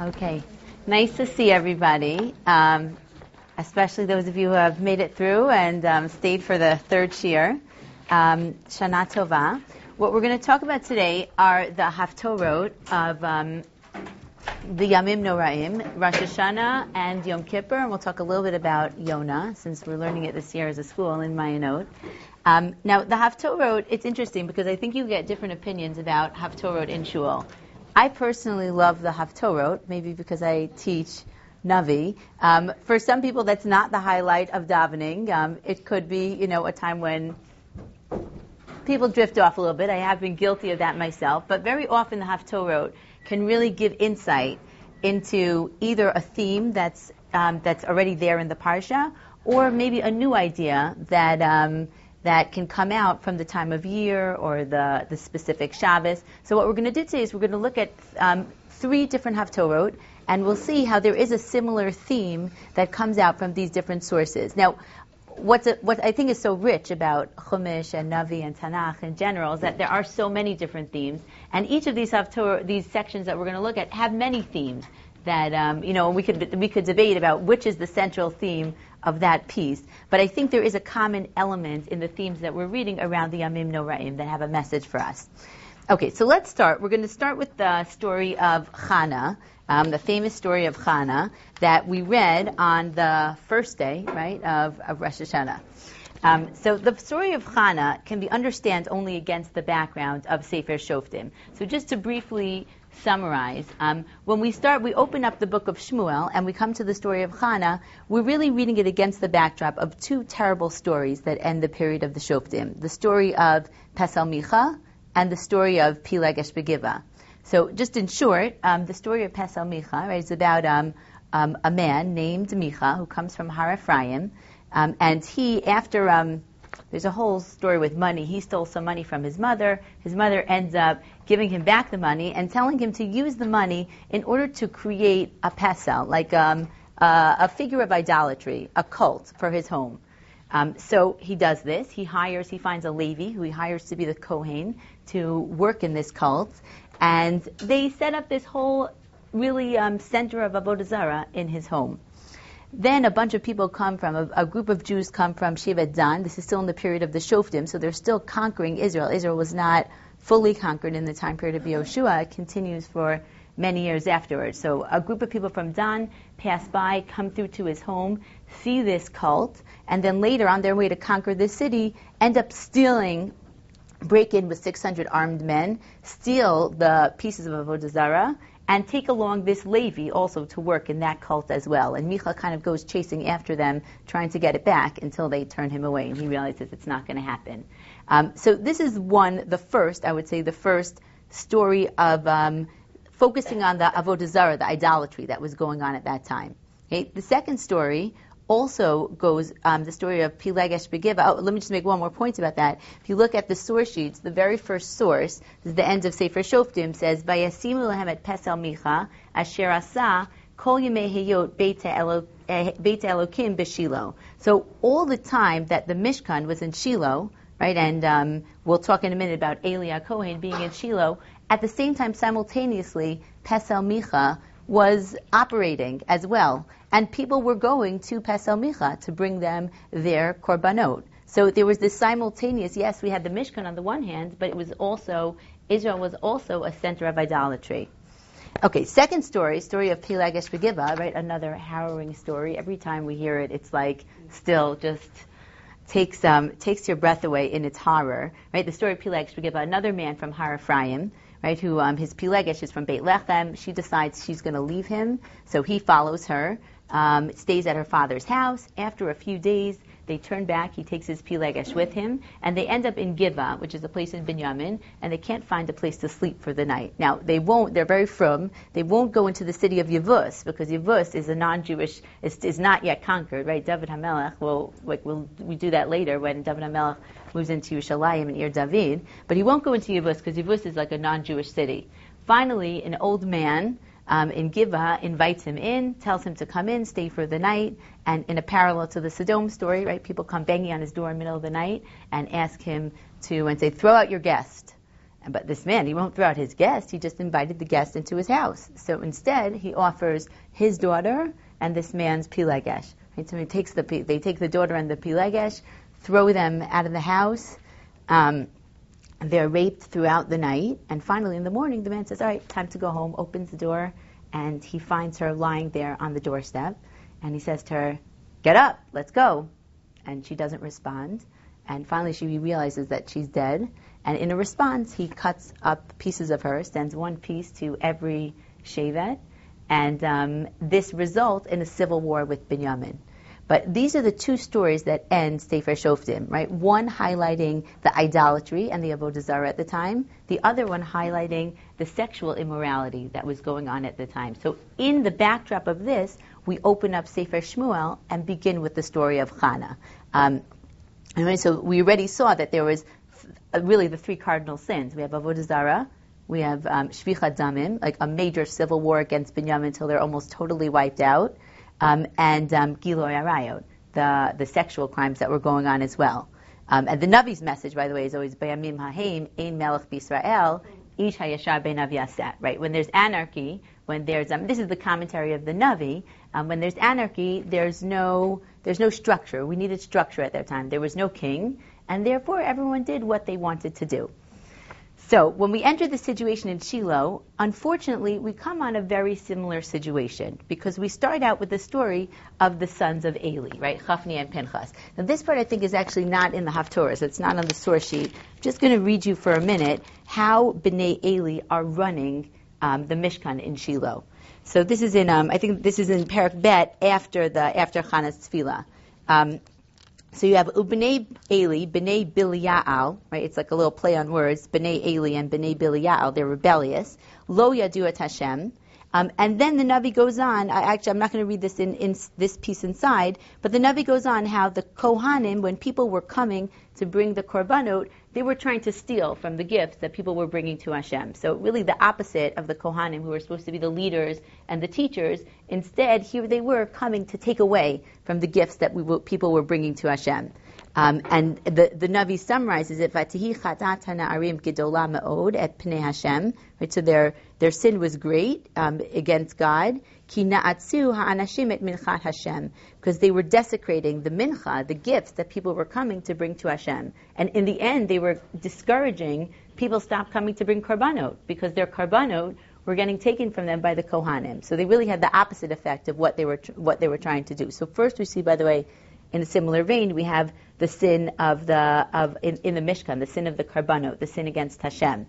Okay. Nice to see everybody, um, especially those of you who have made it through and um, stayed for the third year. Um, Shana Tova. What we're going to talk about today are the Haftorot of um, the Yamim Noraim, Rosh Hashanah and Yom Kippur, and we'll talk a little bit about Yonah, since we're learning it this year as a school in Mayanot. Um, now, the Haftorot, it's interesting because I think you get different opinions about Haftorot in Shul. I personally love the Haftorot, maybe because I teach Navi. Um, for some people, that's not the highlight of davening. Um, it could be, you know, a time when people drift off a little bit. I have been guilty of that myself. But very often, the Haftorot can really give insight into either a theme that's um, that's already there in the parsha, or maybe a new idea that um, that can come out from the time of year or the, the specific Shabbos. So what we're going to do today is we're going to look at um, three different Haftorot, and we'll see how there is a similar theme that comes out from these different sources. Now, what's a, what I think is so rich about Chumash and Navi and Tanakh in general is that there are so many different themes, and each of these Haftorah, these sections that we're going to look at, have many themes that um, you know we could we could debate about which is the central theme of that piece. But I think there is a common element in the themes that we're reading around the Yamim Noraim that have a message for us. Okay, so let's start. We're going to start with the story of Chana, um, the famous story of Chana that we read on the first day, right, of, of Rosh Hashanah. Um, so the story of Chana can be understood only against the background of Sefer Shoftim. So just to briefly summarize. Um, when we start, we open up the book of Shmuel and we come to the story of Chana. We're really reading it against the backdrop of two terrible stories that end the period of the Shoftim: the story of Pesel Micha and the story of Pilegesh Begiva. So, just in short, um, the story of Pesel Micha right, is about um, um, a man named Micha who comes from Har Ephraim, um, and he, after um, there's a whole story with money. He stole some money from his mother. His mother ends up giving him back the money and telling him to use the money in order to create a pesel, like um, uh, a figure of idolatry, a cult for his home. Um, so he does this. He hires, he finds a Levi who he hires to be the Kohen to work in this cult. And they set up this whole really um, center of Avodah in his home. Then a bunch of people come from, a, a, group of Jews come from Shevet Dan. This is still in the period of the Shoftim, so they're still conquering Israel. Israel was not fully conquered in the time period of Yoshua. It continues for many years afterwards. So a group of people from Dan pass by, come through to his home, see this cult, and then later on their way to conquer the city, end up stealing, break in with 600 armed men, steal the pieces of Avodah Zarah, and take along this Levi also to work in that cult as well. And Micha kind of goes chasing after them, trying to get it back until they turn him away, and he realizes it's not going to happen. Um, so this is one, the first, I would say, the first story of um, focusing on the avodah zarah, the idolatry that was going on at that time. Okay? The second story also goes um, the story of Pilegesh Begiva. Oh, let me just make one more point about that. If you look at the source sheets, the very first source, this is the end of Sefer Shoftim, says, "Vayasimu lahem et pesel micha asher asa kol yemei heyot eh, beit Elokim b'Shilo." So all the time that the Mishkan was in Shiloh, right, and um, we'll talk in a minute about Eli HaKohen being in Shiloh. At the same time, simultaneously, Pesel Micha was operating as well. And people were going to Pesel Micha to bring them their korbanot. So there was this simultaneous, yes, we had the Mishkan on the one hand, but it was also, Israel was also a center of idolatry. Okay, second story, story of Pilegesh Begiva, right? Another harrowing story. Every time we hear it, it's like still just takes um, takes your breath away in its horror, right? The story of Pilegesh Begiva, another man from Har Ephraim, right, who um, his Pilegesh is from Beit Lechem. She decides she's going to leave him, so he follows her, um, stays at her father's house. After a few days, they turn back. He takes his Pilegesh with him, and they end up in Giva, which is a place in Binyamin, and they can't find a place to sleep for the night. Now, they won't, they're very frum, they won't go into the city of Yavuz, because Yavuz is a non-Jewish, is, is not yet conquered, right? David HaMelech, will like, we'll, we do that later when David HaMelech moves into Yerushalayim and Ir David, but he won't go into Yavuz, because Yavuz is like a non-Jewish city. Finally, an old man, um, in Giva invites him in, tells him to come in, stay for the night, and in a parallel to the Sodom story, right, people come banging on his door in the middle of the night and ask him to, and say, throw out your guest. But this man, he won't throw out his guest. He just invited the guest into his house. So instead, he offers his daughter and this man's pilegesh. Right? So he takes the they take the daughter and the pilegesh, throw them out of the house. Um, they're raped throughout the night, and finally in the morning, the man says, "All right, time to go home." Opens the door, and he finds her lying there on the doorstep, and he says to her, "Get up, let's go." And she doesn't respond. And finally, she realizes that she's dead. And in a response, he cuts up pieces of her, sends one piece to every Shevet, and um, this results in a civil war with Binyamin. But these are the two stories that end Sefer Shoftim, right? One highlighting the idolatry and the Avodah Zarah at the time, the other one highlighting the sexual immorality that was going on at the time. So in the backdrop of this, we open up Sefer Shmuel and begin with the story of Chana. Um, and so we already saw that there was really the three cardinal sins. We have Avodah Zarah, we have um, Shvichat Damim, like a major civil war against Binyamin until they're almost totally wiped out um, and um, Giloy Arayot, the, the sexual crimes that were going on as well. Um, and the Navi's message, by the way, is always Bayamim Haheim, Ein Melech B'Israel, Ish Hayashar Beinav Yaset, right? When there's anarchy, when there's, um, this is the commentary of the Navi, um, when there's anarchy, there's no, there's no structure. We needed structure at that time. There was no king, and therefore everyone did what they wanted to do. So when we enter the situation in Shiloh, unfortunately, we come on a very similar situation because we start out with the story of the sons of Eli, right? Chafni and Pinchas. Now this part I think is actually not in the Haftorahs. It's not on the source sheet. I'm just going to read you for a minute how Bnei Eli are running um, the Mishkan in Shiloh. So this is in, um, I think this is in Perak Bet after the after Chana's Tefillah. Um, so you have Ubnei Eli, Bnei Bilial, right? It's like a little play on words. Bnei Eli and Bnei Bilial, they're rebellious. Lo Yadu et Hashem. Um, and then the Navi goes on. I, actually, I'm not going to read this in, in this piece inside, but the Navi goes on how the Kohanim, when people were coming to bring the korbanot, they were trying to steal from the gifts that people were bringing to Hashem. So really the opposite of the Kohanim, who were supposed to be the leaders and the teachers. Instead, here they were coming to take away from the gifts that we, people were bringing to Hashem. Um, and the, the Navi summarizes it, Vatihi chatat hana'arim gedola ma'od et pnei Hashem. Right, so their, their sin was great um, against God. Ki na'atsu ha'anashim et minchat Hashem. Because they were desecrating the mincha, the gifts that people were coming to bring to Hashem. And in the end, they were discouraging people stop coming to bring karbanot, because their karbanot were getting taken from them by the Kohanim. So they really had the opposite effect of what they were, what they were trying to do. So first we see, by the way, in a similar vein, we have the sin of the of in, in the Mishkan, the sin of the Karbanot, the sin against Hashem.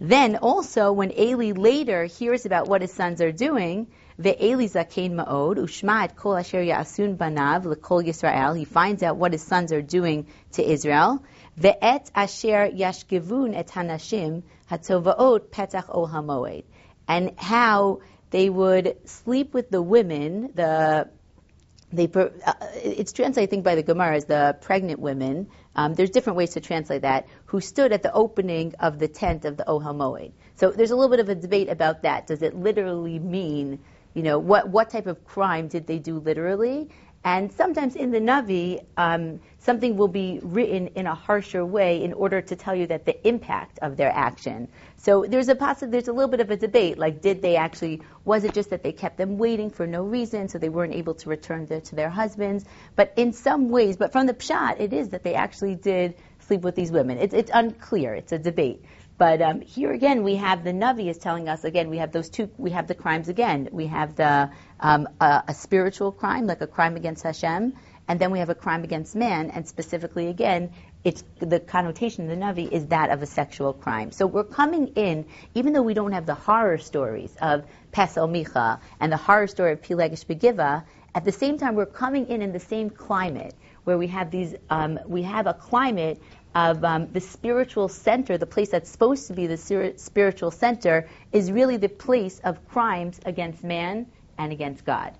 Then also, when Eli later hears about what his sons are doing, Eli zakein ma'od ushma kol asher ya'asun banav lekol Yisrael. He finds out what his sons are doing to Israel. Ve'et asher yashgivun et hanashim hatovaot petach ol hamoed. And how they would sleep with the women, the they, uh, it's translated, I think, by the Gemara as the pregnant women. Um, there's different ways to translate that. Who stood at the opening of the tent of the Ohel Moed. So there's a little bit of a debate about that. Does it literally mean, you know, what what type of crime did they do literally? And sometimes in the Navi, um, something will be written in a harsher way in order to tell you that the impact of their action. So there's a possi- there's a little bit of a debate. Like, did they actually? Was it just that they kept them waiting for no reason, so they weren't able to return to, to their husbands? But in some ways, but from the pshat, it is that they actually did sleep with these women. It's, it's unclear. It's a debate. But um, here again, we have the Navi is telling us again. We have those two. We have the crimes again. We have the um, a, a, spiritual crime, like a crime against Hashem, and then we have a crime against man, and specifically again, it's the connotation of the Navi is that of a sexual crime. So we're coming in, even though we don't have the horror stories of Pesel Micha and the horror story of Pilegesh Begiva, at the same time we're coming in in the same climate where we have these, um, we have a climate of um, the spiritual center, the place that's supposed to be the spiritual center, is really the place of crimes against man and against God.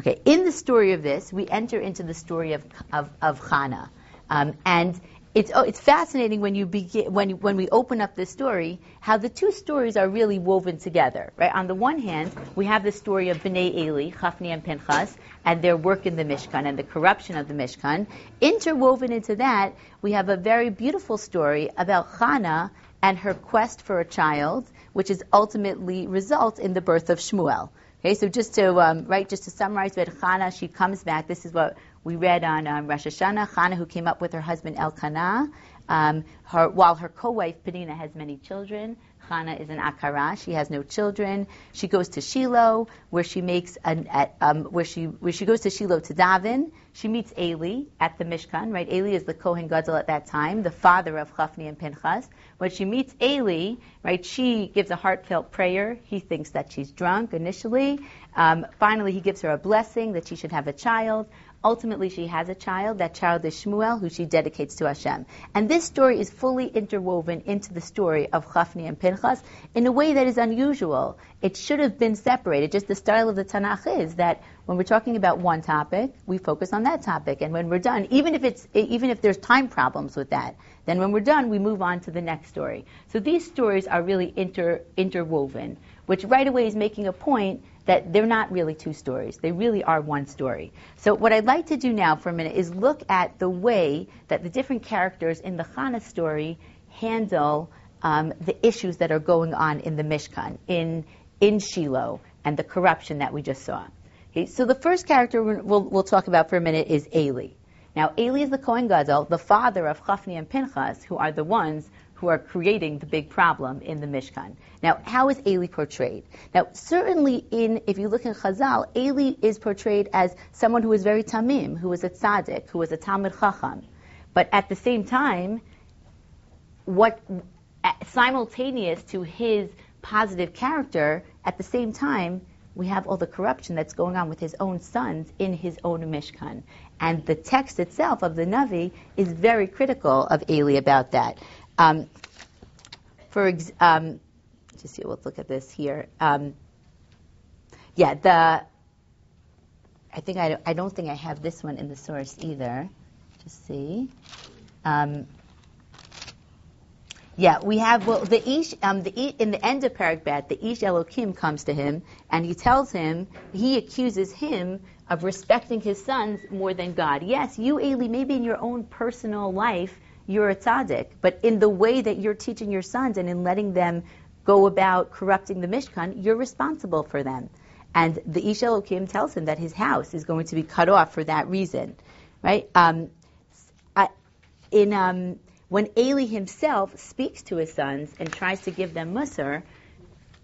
Okay, in the story of this, we enter into the story of, of, of Chana. Um, and it's, oh, it's fascinating when you begin, when, when we open up this story, how the two stories are really woven together, right? On the one hand, we have the story of Bnei Eli, Chafni and Pinchas, and their work in the Mishkan and the corruption of the Mishkan. Interwoven into that, we have a very beautiful story about Chana and her quest for a child, which is ultimately results in the birth of Shmuel. Okay, so just to um, right, just to summarize, with Hannah, she comes back. This is what we read on um, Rosh Hashanah. Hannah, who came up with her husband Elkanah, um, her, while her co-wife Penina has many children. Hannah is an akara. She has no children. She goes to Shiloh, where she makes an, at, um, where she where she goes to Shiloh to daven. She meets Eli at the Mishkan. Right, Eli is the Kohen Gadol at that time, the father of Chafni and Pinchas. When she meets Eli, right, she gives a heartfelt prayer. He thinks that she's drunk initially. Um, finally, he gives her a blessing that she should have a child. Ultimately, she has a child. That child is Shmuel, who she dedicates to Hashem. And this story is fully interwoven into the story of Chafni and Pinchas in a way that is unusual. It should have been separated. Just the style of the Tanakh is that when we're talking about one topic, we focus on that topic, and when we're done, even if it's even if there's time problems with that, then when we're done, we move on to the next story. So these stories are really inter interwoven, which right away is making a point that they're not really two stories. They really are one story. So what I'd like to do now for a minute is look at the way that the different characters in the Hannah story handle um, the issues that are going on in the Mishkan, in, in Shiloh, and the corruption that we just saw. Okay, so the first character we'll, we'll talk about for a minute is Eli. Now, Eli is the Kohen Gadol, the father of Chafni and Pinchas, who are the ones who are creating the big problem in the Mishkan. Now, how is Eli portrayed? Now, certainly in, if you look in Chazal, Eli is portrayed as someone who is very tamim, who is a tzaddik, who is a talmid chacham. But at the same time, what simultaneous to his positive character, at the same time, we have all the corruption that's going on with his own sons in his own Mishkan. And the text itself of the Navi is very critical of Eli about that. Um, for ex- um, just see, let's look at this here. Um, yeah, the I think I, I don't think I have this one in the source either. Just see. Um, yeah, we have well the ish um, the in the end of Parak the ish Elokim comes to him and he tells him he accuses him of respecting his sons more than God. Yes, you Eli, maybe in your own personal life you're a tzaddik. But in the way that you're teaching your sons and in letting them go about corrupting the Mishkan, you're responsible for them. And the Ish Elokim tells him that his house is going to be cut off for that reason, right? Um, I, in um, when Eli himself speaks to his sons and tries to give them musar,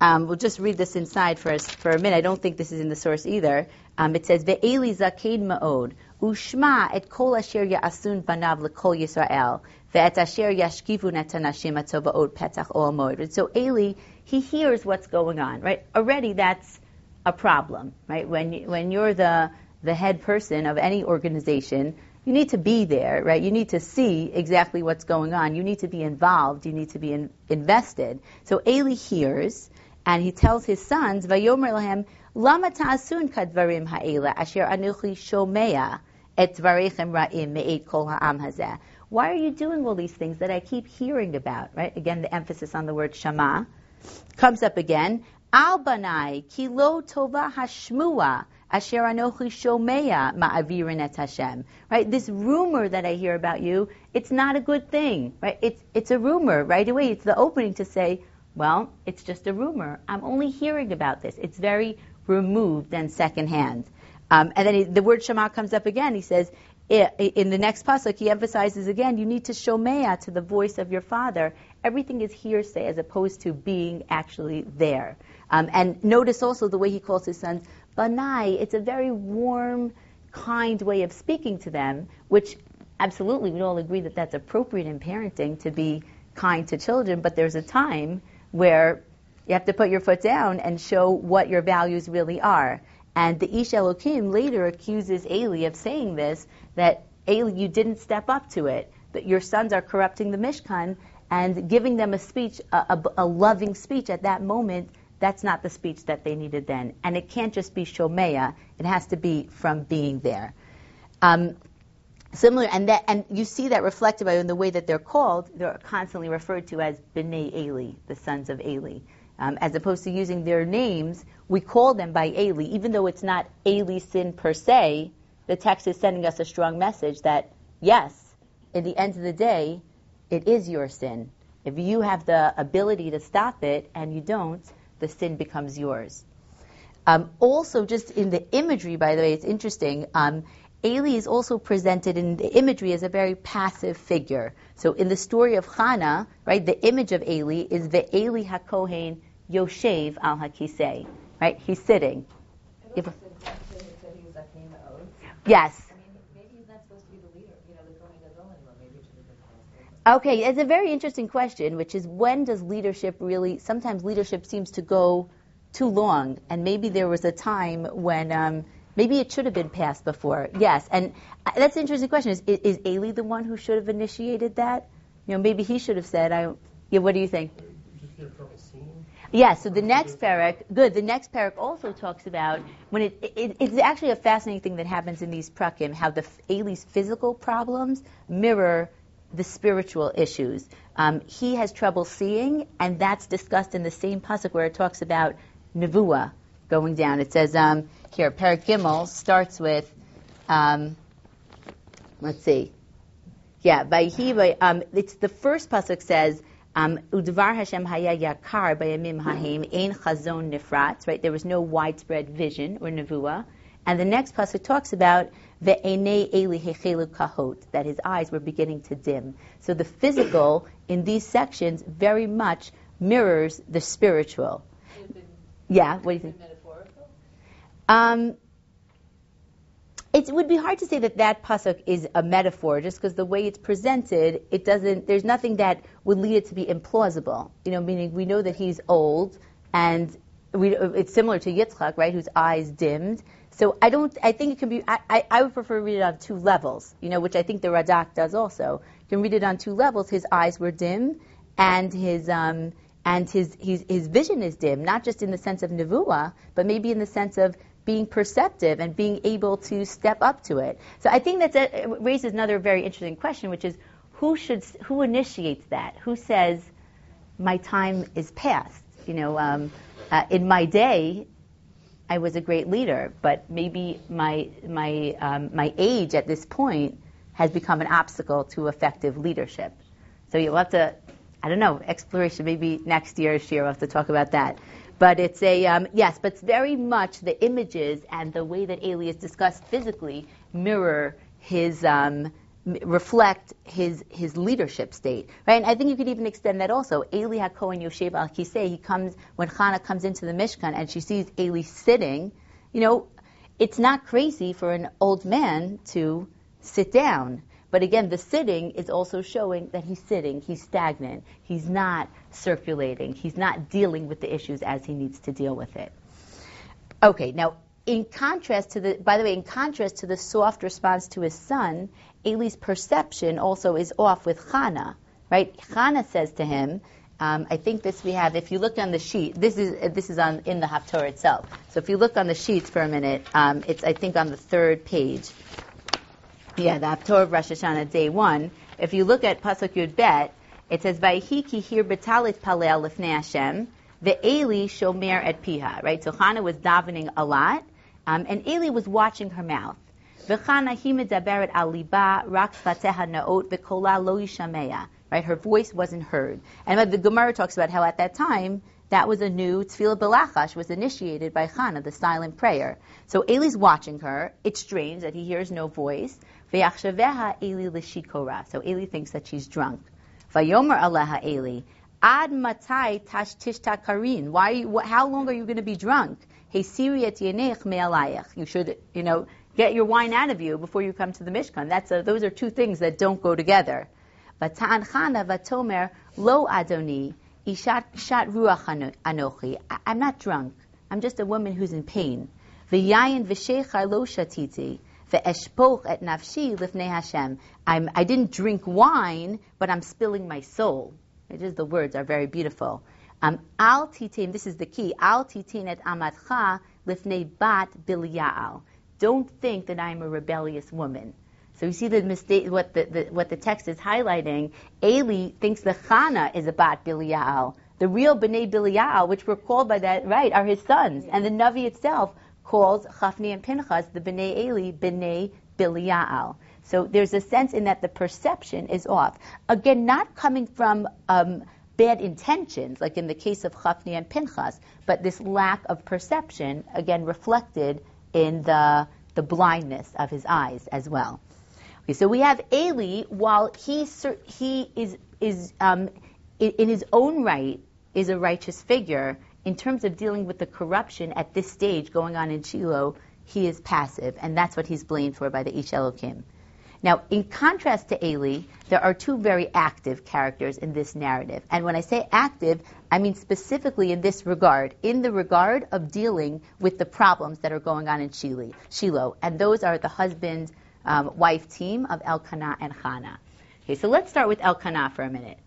um, we'll just read this inside for, for a minute. I don't think this is in the source either. Um, it says, "Ve'eli zakeid ma'od, ushma et kol asher ya'asun banav Yisrael, ve'et asher petach ol moed." So Eli, he hears what's going on, right? Already that's a problem, right? When you, when you're the the head person of any organization, you need to be there, right? You need to see exactly what's going on. You need to be involved. You need to be in, invested. So Eli hears, and he tells his sons, "Vayomer Lama ta'asun kadvarim ha'ela asher anuchi shomea et ra'im me'et kol ha'am hazeh. Why are you doing all these things that I keep hearing about? Right? Again, the emphasis on the word shama comes up again. Al banai kilo tova hashmua asher anochi shomea ma'avirin et Hashem. Right? This rumor that I hear about you, it's not a good thing. Right? It's it's a rumor right away. It's the opening to say, well, it's just a rumor. I'm only hearing about this. It's very removed and secondhand. Um, and then he, the word Shema comes up again. He says, in the next pasuk, he emphasizes again, you need to shomea to the voice of your father. Everything is hearsay as opposed to being actually there. Um, and notice also the way he calls his sons banai. It's a very warm, kind way of speaking to them, which absolutely we all agree that that's appropriate in parenting to be kind to children. But there's a time where you have to put your foot down and show what your values really are. And the Ish Elokim later accuses Eli of saying this, that Eli, you didn't step up to it, that your sons are corrupting the Mishkan, and giving them a speech, a, a, a loving speech at that moment, that's not the speech that they needed then. And it can't just be Shomea, it has to be from being there. Um, similar, and that, and you see that reflected by in the way that they're called. They're constantly referred to as Bnei Eli, the sons of Eli um, as opposed to using their names, we call them by Eli, even though it's not Eli's sin per se. The text is sending us a strong message that yes, in the end of the day, it is your sin. If you have the ability to stop it and you don't, the sin becomes yours. Um, also, just in the imagery, by the way, it's interesting. Um, Eli is also presented in the imagery as a very passive figure. So in the story of Hannah, right, the image of Eli is the Eli HaKohen Yoshev al HaKisei, right? He's sitting. If, yes. Okay, it's a very interesting question, which is when does leadership really, sometimes leadership seems to go too long, and maybe there was a time when um, maybe it should have been passed before. Yes, and uh, that's an interesting question. Is, is Eli the one who should have initiated that? You know, maybe he should have said, I, yeah, what do you think? Yeah, so the next parak, good, the next parak also talks about when it, it, it's actually a fascinating thing that happens in these prakim, how the Eli's physical problems mirror the spiritual issues. Um, he has trouble seeing, and that's discussed in the same pasuk where it talks about nevuah going down. It says um, here, Parak Gimel starts with, um, let's see, yeah, by um, it's the first pasuk says. Um, Udvar Hashem haya yakar bayamim hahim ein chazon nifrat. Right, there was no widespread vision or nevuah. And the next pasuk talks about ve'enei eli hechelu kahot, that his eyes were beginning to dim. So the physical in these sections very much mirrors the spiritual. Yeah, what do you think? Um, it would be hard to say that that pasuk is a metaphor, just because the way it's presented, it doesn't. There's nothing that would lead it to be implausible. You know, meaning we know that he's old, and we, it's similar to Yitzchak, right, whose eyes dimmed, so I don't. I think it can be. I, I, I would prefer to read it on two levels. You know, which I think the Radak does also. You can read it on two levels. His eyes were dim, and his um, and his, his his vision is dim, not just in the sense of nevuah, but maybe in the sense of being perceptive and being able to step up to it. So I think that raises another very interesting question, which is who should who initiates that? Who says my time is past? You know, um, uh, in my day, I was a great leader, but maybe my my um, my age at this point has become an obstacle to effective leadership. So you'll have to, I don't know, exploration. Maybe next year, year we'll have to talk about that. But it's a um, yes, but it's very much the images and the way that Eli is discussed physically mirror his um, reflect his his leadership state, right? And I think you could even extend that also. Eli HaKohen Yoshev Al Kisei, he comes when Hannah comes into the Mishkan and she sees Eli sitting. You know, it's not crazy for an old man to sit down. But again, the sitting is also showing that he's sitting, he's stagnant, he's not circulating, he's not dealing with the issues as he needs to deal with it. Okay, now in contrast to the, by the way, in contrast to the soft response to his son, Eli's perception also is off with Chana, right? Chana says to him, um, I think this we have. If you look on the sheet, this is this is on in the Haftorah itself. So if you look on the sheets for a minute, um, it's I think on the third page. Yeah, the Haftorah of Rosh Hashanah, day one. If you look at pasuk Yud Bet, it says Vayihi ki hir betalit palel lifnei Hashem ve'eli shomer et piha. Right. So Chana was davening a lot, um, and Eli was watching her mouth. V'chana hi medaberet al liba rak fateha naot v'kola lo yishamea. Right, her voice wasn't heard. And the Gemara talks about how at that time that was a new tefillah belachash was initiated by Chana, the silent prayer. So Eli's watching her. It's strange that he hears no voice. V'yachshaveha Eli l'shikora. So Eli thinks that she's drunk. Vayomer aleha Eli. Ad matai tash tishta karin. Why? How long are you going to be drunk? Hey, siriet yenech me'alayach. You should, you know, get your wine out of you before you come to the Mishkan. That's a, those are two things that don't go together. V'ta'an chana v'tomer lo adoni ishat shat ruach anochi. I'm not drunk. I'm just a woman who's in pain. V'yayin v'shechar lo shatiti. Ve'eshpoch et nafshi lifnei Hashem. I'm, I didn't drink wine, but I'm spilling my soul. It is, the words are very beautiful. Um, al titin, this is the key. Al titin et amatcha lifnei bat bilya'al don't think that I'm a rebellious woman. So you see the mistake, what the, the, what the text is highlighting. Eli thinks the Chana is about Bilial. The real Bnei Bilial, which were called by that, right, are his sons. And the Navi itself calls Chafni and Pinchas, the Bnei Eli, Bnei Bilial. So there's a sense in that the perception is off. Again, not coming from um, bad intentions, like in the case of Chafni and Pinchas, but this lack of perception, again, reflected in the, the blindness of his eyes as well. Okay, so we have Eli, while he, he is, is um, in, his own right, is a righteous figure, in terms of dealing with the corruption at this stage going on in Shiloh, he is passive, and that's what he's blamed for by the Ish Elokim. Now, in contrast to Eli, there are two very active characters in this narrative. And when I say active, I mean specifically in this regard, in the regard of dealing with the problems that are going on in Shiloh. And those are the husband um, wife team of Elkanah and Hannah. Okay, so let's start with Elkanah for a minute.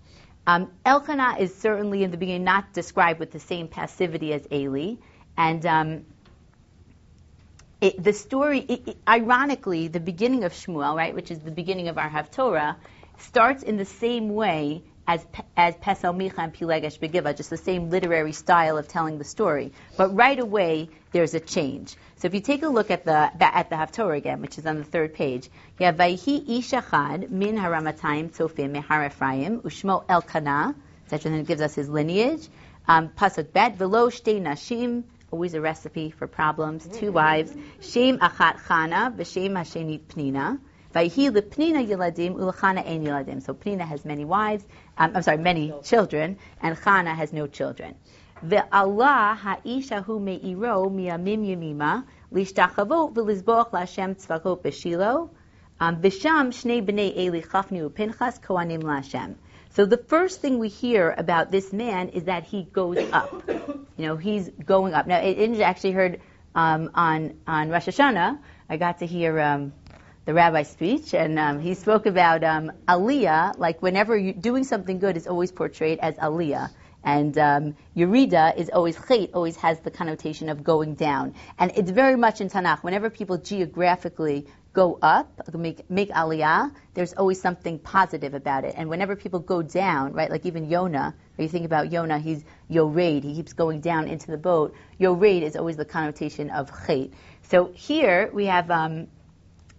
Um, Elkanah is certainly in the beginning not described with the same passivity as Eli. And um, it, the story, it, it, ironically, the beginning of Shmuel, right, which is the beginning of our Haftorah, starts in the same way as as Pesel Micha and Pilegesh Begiva, just the same literary style of telling the story. But right away, there's a change. So if you take a look at the at the Haftorah again, which is on the third page, you have Vayhi Ishachad min Haramatayim Tzofim Mehar Ephraim Ushmo Elkanah. Such then gives us his lineage. Um, Pasuk Bet Velo Shtei Nashim always a recipe for problems. Two wives. Shem achat chana, v'shem hashenit pnina. So Pnina has many wives, um, I'm sorry, many children, and Chana has no children. Um. So the first thing we hear about this man is that he goes up. You know, he's going up. Now, I actually heard um, on on Rosh Hashanah, I got to hear um, the rabbi's speech, and um, he spoke about um, Aliyah. Like whenever you're doing something good, is always portrayed as Aliyah. And um, Yerida is always chait, always has the connotation of going down. And it's very much in Tanakh. Whenever people geographically go up, make, make aliyah, there's always something positive about it. And whenever people go down, right, like even Yonah, or you think about Yonah, he's yored, he keeps going down into the boat. Yored is always the connotation of chait. So here we have um,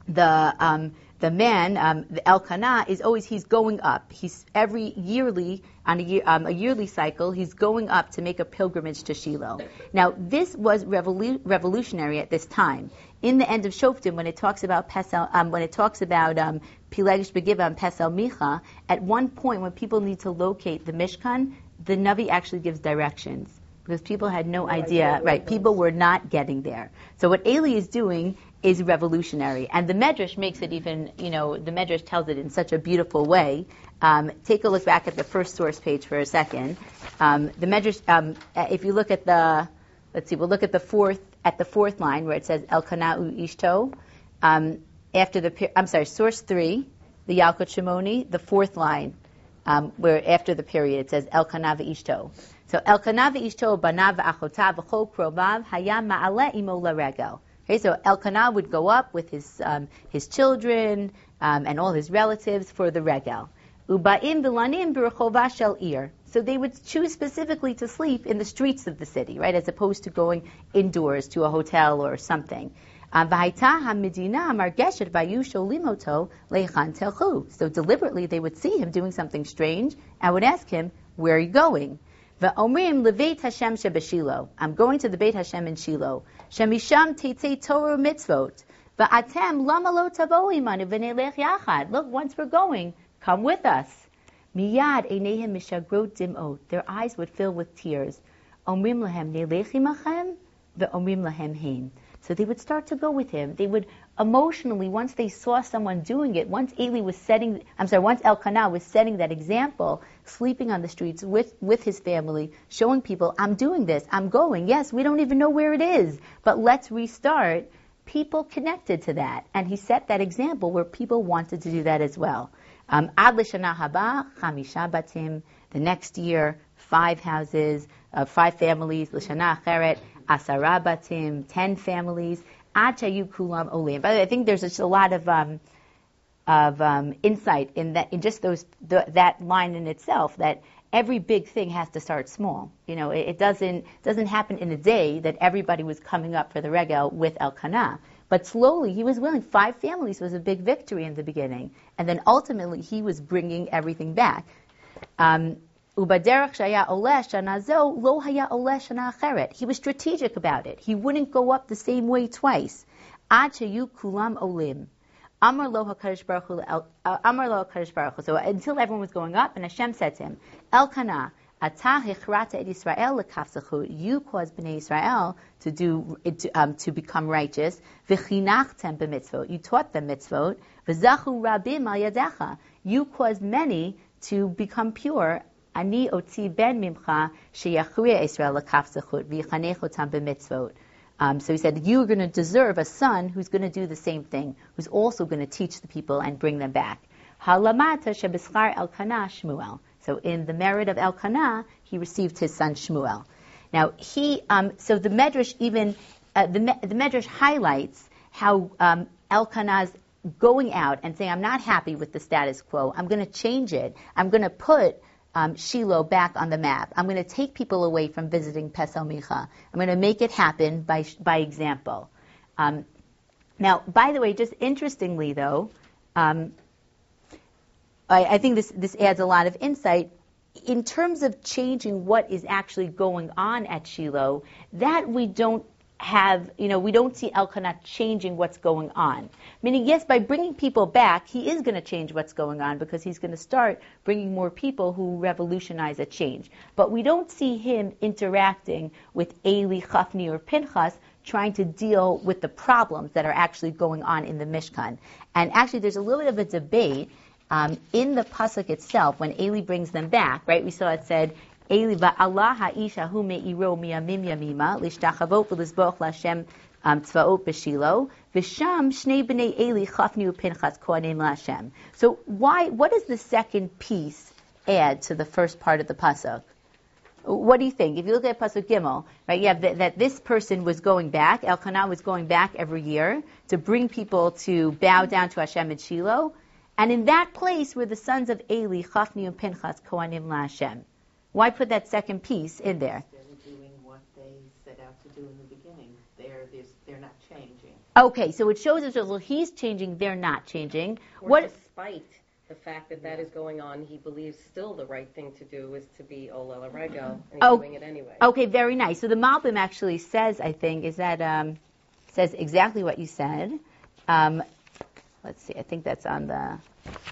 the um, the man, um, the Elkanah, is always he's going up. He's every yearly on a, year, um, a, yearly cycle, he's going up to make a pilgrimage to Shiloh. Now, this was revolu- revolutionary at this time. In the end of Shoftim, when it talks about Pesel, um, when it talks about um, Pilegesh Begiva and Pesel Micha, at one point when people need to locate the Mishkan, the Navi actually gives directions because people had no, no idea, idea right? People were not getting there. So what Eli is doing is revolutionary. And the Medrash makes it even, you know, the Medrash tells it in such a beautiful way. Um, take a look back at the first source page for a second. Um, the Medrash, um, if you look at the, let's see, we'll look at the fourth, at the fourth line where it says Elkana'u Ishto. Um, after the, I'm sorry, source three, the Yalkut Shimoni, the fourth line, um, where after the period it says Elkanah Ishto. So Elkanah Ishto banav achotav v'chol krovav hayam ma'ale imo laregel. So Elkanah would go up with his um, his children um, and all his relatives for the regel. Ubaim bilanim shel ir. So they would choose specifically to sleep in the streets of the city, right, as opposed to going indoors to a hotel or something. Um, so deliberately they would see him doing something strange and would ask him, where are you going? Ve'omrim leveit Hashem shebeshilo. I'm going to the Beit Hashem in Shiloh. Shemisham teitzei Torah mitzvot. Ve'atem lama lo tavo imanu v'nelech yachad. Look, once we're going, come with us. Miyad einehem mishagrot dimot. Their eyes would fill with tears. Omrim lahem nelech imachem ve'omrim lahem hein. So they would start to go with him. They would emotionally, once they saw someone doing it, once Eli was setting, I'm sorry, once Elkanah was setting that example, sleeping on the streets with, with his family, showing people, I'm doing this, I'm going. Yes, we don't even know where it is, but let's restart. People connected to that. And he set that example where people wanted to do that as well. Um, Ad haba, chamisha batim. The next year, five houses, uh, five families, l'shana acheret, asara batim, ten families, achayu kulam olim. But I think there's just a lot of um, of um, insight in that in just those the, that line in itself that every big thing has to start small. You know, it, it doesn't doesn't happen in a day that everybody was coming up for the regel with Elkanah. But slowly, he was willing. Five families was a big victory in the beginning, and then ultimately, he was bringing everything back. Um, ובדרך שהיה עולה שנה זו, לא היה עולה שנה אחרת. He was strategic about it. He wouldn't go up the same way twice. עד שיהיו כולם עולים. Amar lo HaKadosh Baruch Hu, Amar lo HaKadosh Baruch Hu. So until everyone was going up, and Hashem said to him, Elkanah, Ata hichrata et Israel lekafzachu. You caused Bnei Israel to do to, um, to become righteous. V'chinachtem b'mitzvot. You taught them mitzvot. V'zachu rabim al yadecha. You caused many to become pure. um, so he said, you're going to deserve a son who's going to do the same thing, who's also going to teach the people and bring them back. Halamata elkanah Shmuel. So in the merit of Elkanah, he received his son Shmuel. Now he, um, so the Medrash even, uh, the, the Medrash highlights how um, Elkanah's going out and saying, I'm not happy with the status quo. I'm going to change it. I'm going to put um, Shiloh back on the map. I'm going to take people away from visiting Pesel Micha. I'm going to make it happen by, by example. Um, now, by the way, just interestingly though, um, I, I think this, this adds a lot of insight. In terms of changing what is actually going on at Shiloh, that we don't have, you know, we don't see Elkanah changing what's going on. Meaning, yes, by bringing people back, he is going to change what's going on because he's going to start bringing more people who revolutionize a change. But we don't see him interacting with Eli, Chafni, or Pinchas trying to deal with the problems that are actually going on in the Mishkan. And actually, there's a little bit of a debate um, in the pasuk itself, when Eli brings them back, right? We saw it said, Eli Allah ha'isha hu me'iro miyamim yamima lishtachavot v'lizboch l'Hashem um, tzvaot b'shilo v'sham shnei b'nei Eli chafni u'pinchas kohanim. So why? What does the second piece add to the first part of the pasuk? What do you think? If you look at Pasuk Gimel, right, you have that, that this person was going back, Elkanah was going back every year to bring people to bow down to Hashem at Shiloh. And in that place were the sons of Eli, Chafni and Pinchas, Kohanim LaHashem. Why put that second piece in there? They're doing what they set out to do in the beginning. They're, they're not changing. Okay, so it shows us, well, he's changing, they're not changing. Or what? Despite the fact that that is going on, he believes still the right thing to do is to be Olela Regel, and he's oh, doing it anyway. Okay, very nice. So the Malbim actually says, I think, is that um, says exactly what you said. Um, let's see, I think that's on the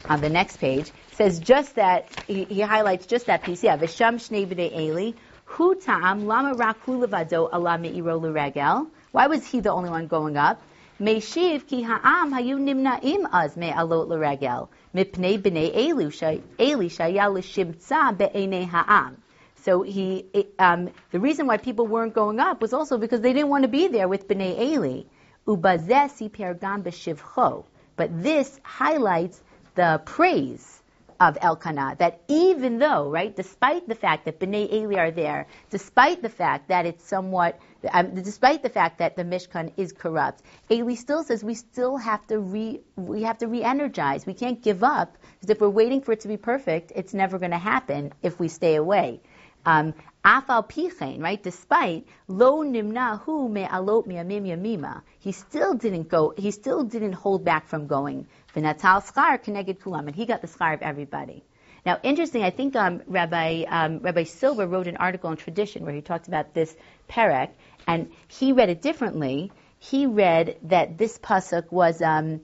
on the next page. says just that he, he highlights just that piece. Yeah, v'sham shnei b'nei Eli hu ta'am lama raku levado ala me'iro l'regel. Why was he the only one going up? Meishiv ki ha'am hayu nimna'im az me'alot l'regel mipnei b'nei Eli Eli shaya l'shimtza be'enei ha'am. So he, um, the reason why people weren't going up was also because they didn't want to be there with Bnei Eli. Ubazeh si pergam b'shivcho. But this highlights the praise of Elkanah, that even though, right, despite the fact that Bnei Eli are there, despite the fact that it's somewhat, um, despite the fact that the Mishkan is corrupt, Eli still says we still have to re, we have to re-energize. We can't give up because if we're waiting for it to be perfect, it's never going to happen if we stay away. Um, Afal pichen, right? Despite lo nimnahu me alot miyamim yamima, he still didn't go. He still didn't hold back from going. V'natal schar keneged kulam, and he got the schar of everybody. Now, interesting. I think um, Rabbi um, Rabbi Silver wrote an article in Tradition where he talked about this perek, and he read it differently. He read that this pasuk was um,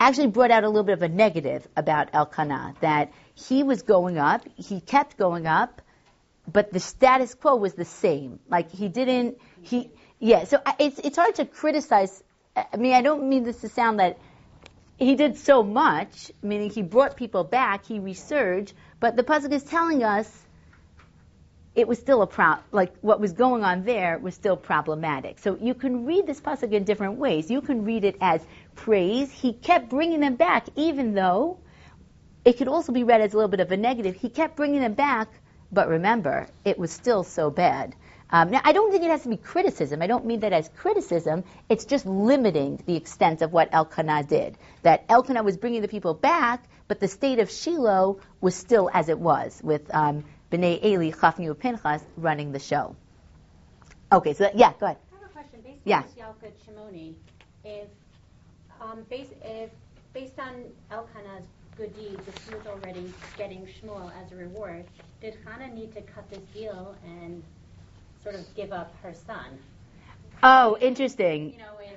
actually brought out a little bit of a negative about Elkanah, that he was going up, he kept going up, but the status quo was the same. Like he didn't, he, yeah. So it's it's hard to criticize. I mean, I don't mean this to sound that he did so much, meaning he brought people back, he resurged, but the pasuk is telling us it was still a pro, like what was going on there was still problematic. So you can read this pasuk in different ways. You can read it as praise. He kept bringing them back, even though it could also be read as a little bit of a negative. He kept bringing them back but remember, it was still so bad. Um, now, I don't think it has to be criticism. I don't mean that as criticism. It's just limiting the extent of what Elkanah did. That Elkanah was bringing the people back, but the state of Shiloh was still as it was, with um, Bnei Eli, Chafni, Pinchas running the show. Okay, so that, yeah, go ahead. I have a question. Based yeah. on this Yalkut Shimoni, if, um, based, if based on Elkanah's good deeds, if she was already getting Shmuel as a reward, did Hannah need to cut this deal and sort of give up her son? Oh, interesting. You know, if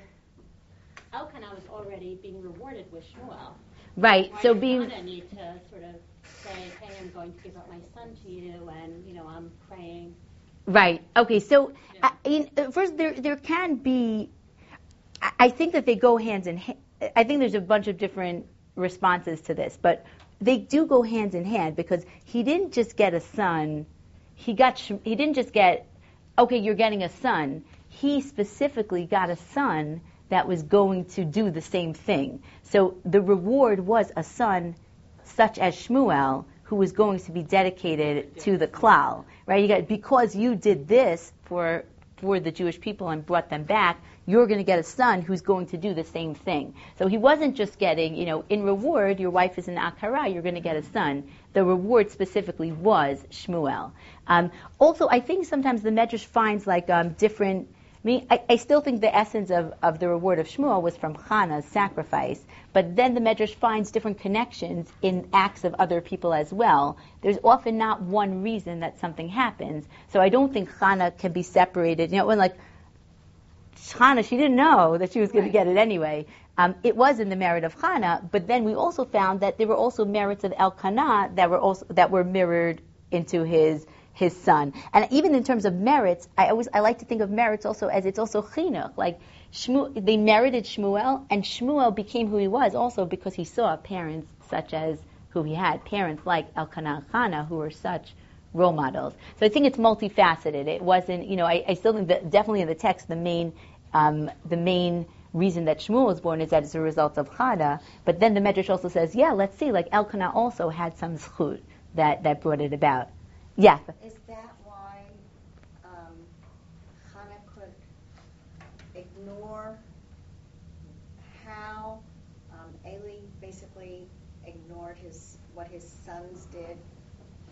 Elkanah was already being rewarded with Shmuel, Right. So being need to sort of say, "Hey, I'm going to give up my son to you," and you know, I'm praying. Right. Okay. So, Yeah. I, in, first, there there can be. I- I think that they go hands in. hand. I think there's a bunch of different responses to this, but they do go hands in hand because he didn't just get a son. He got. He didn't just get. Okay, you're getting a son. He specifically got a son that was going to do the same thing. So the reward was a son such as Shmuel, who was going to be dedicated to the klal, right? You got because you did this for for the Jewish people and brought them back, you're going to get a son who's going to do the same thing. So he wasn't just getting, you know, in reward, your wife is an akara, you're going to get a son. The reward specifically was Shmuel. Um, also, I think sometimes the Medrash finds like um, different. I mean, I, I still think the essence of, of the reward of Shmuel was from Hannah's sacrifice, but then the Medrash finds different connections in acts of other people as well. There's often not one reason that something happens, so I don't think Hannah can be separated. You know, when like Hannah, she didn't know that she was going to get it anyway. Um, it was in the merit of Hannah, but then we also found that there were also merits of Elkanah that were also that were mirrored into his his son. And even in terms of merits, I always I like to think of merits also as it's also chinuch. Like Shmu, they merited Shmuel, and Shmuel became who he was also because he saw parents such as who he had, parents like Elkanah and Hannah who were such role models. So I think it's multifaceted. It wasn't, you know, I, I still think that definitely in the text the main um, the main reason that Shmuel was born is that it's a result of Chana. But then the Medrash also says, yeah, let's see, like Elkanah also had some zchut that, that brought it about. Yeah. Is that why um, Hannah could ignore how um, Eli basically ignored his what his sons did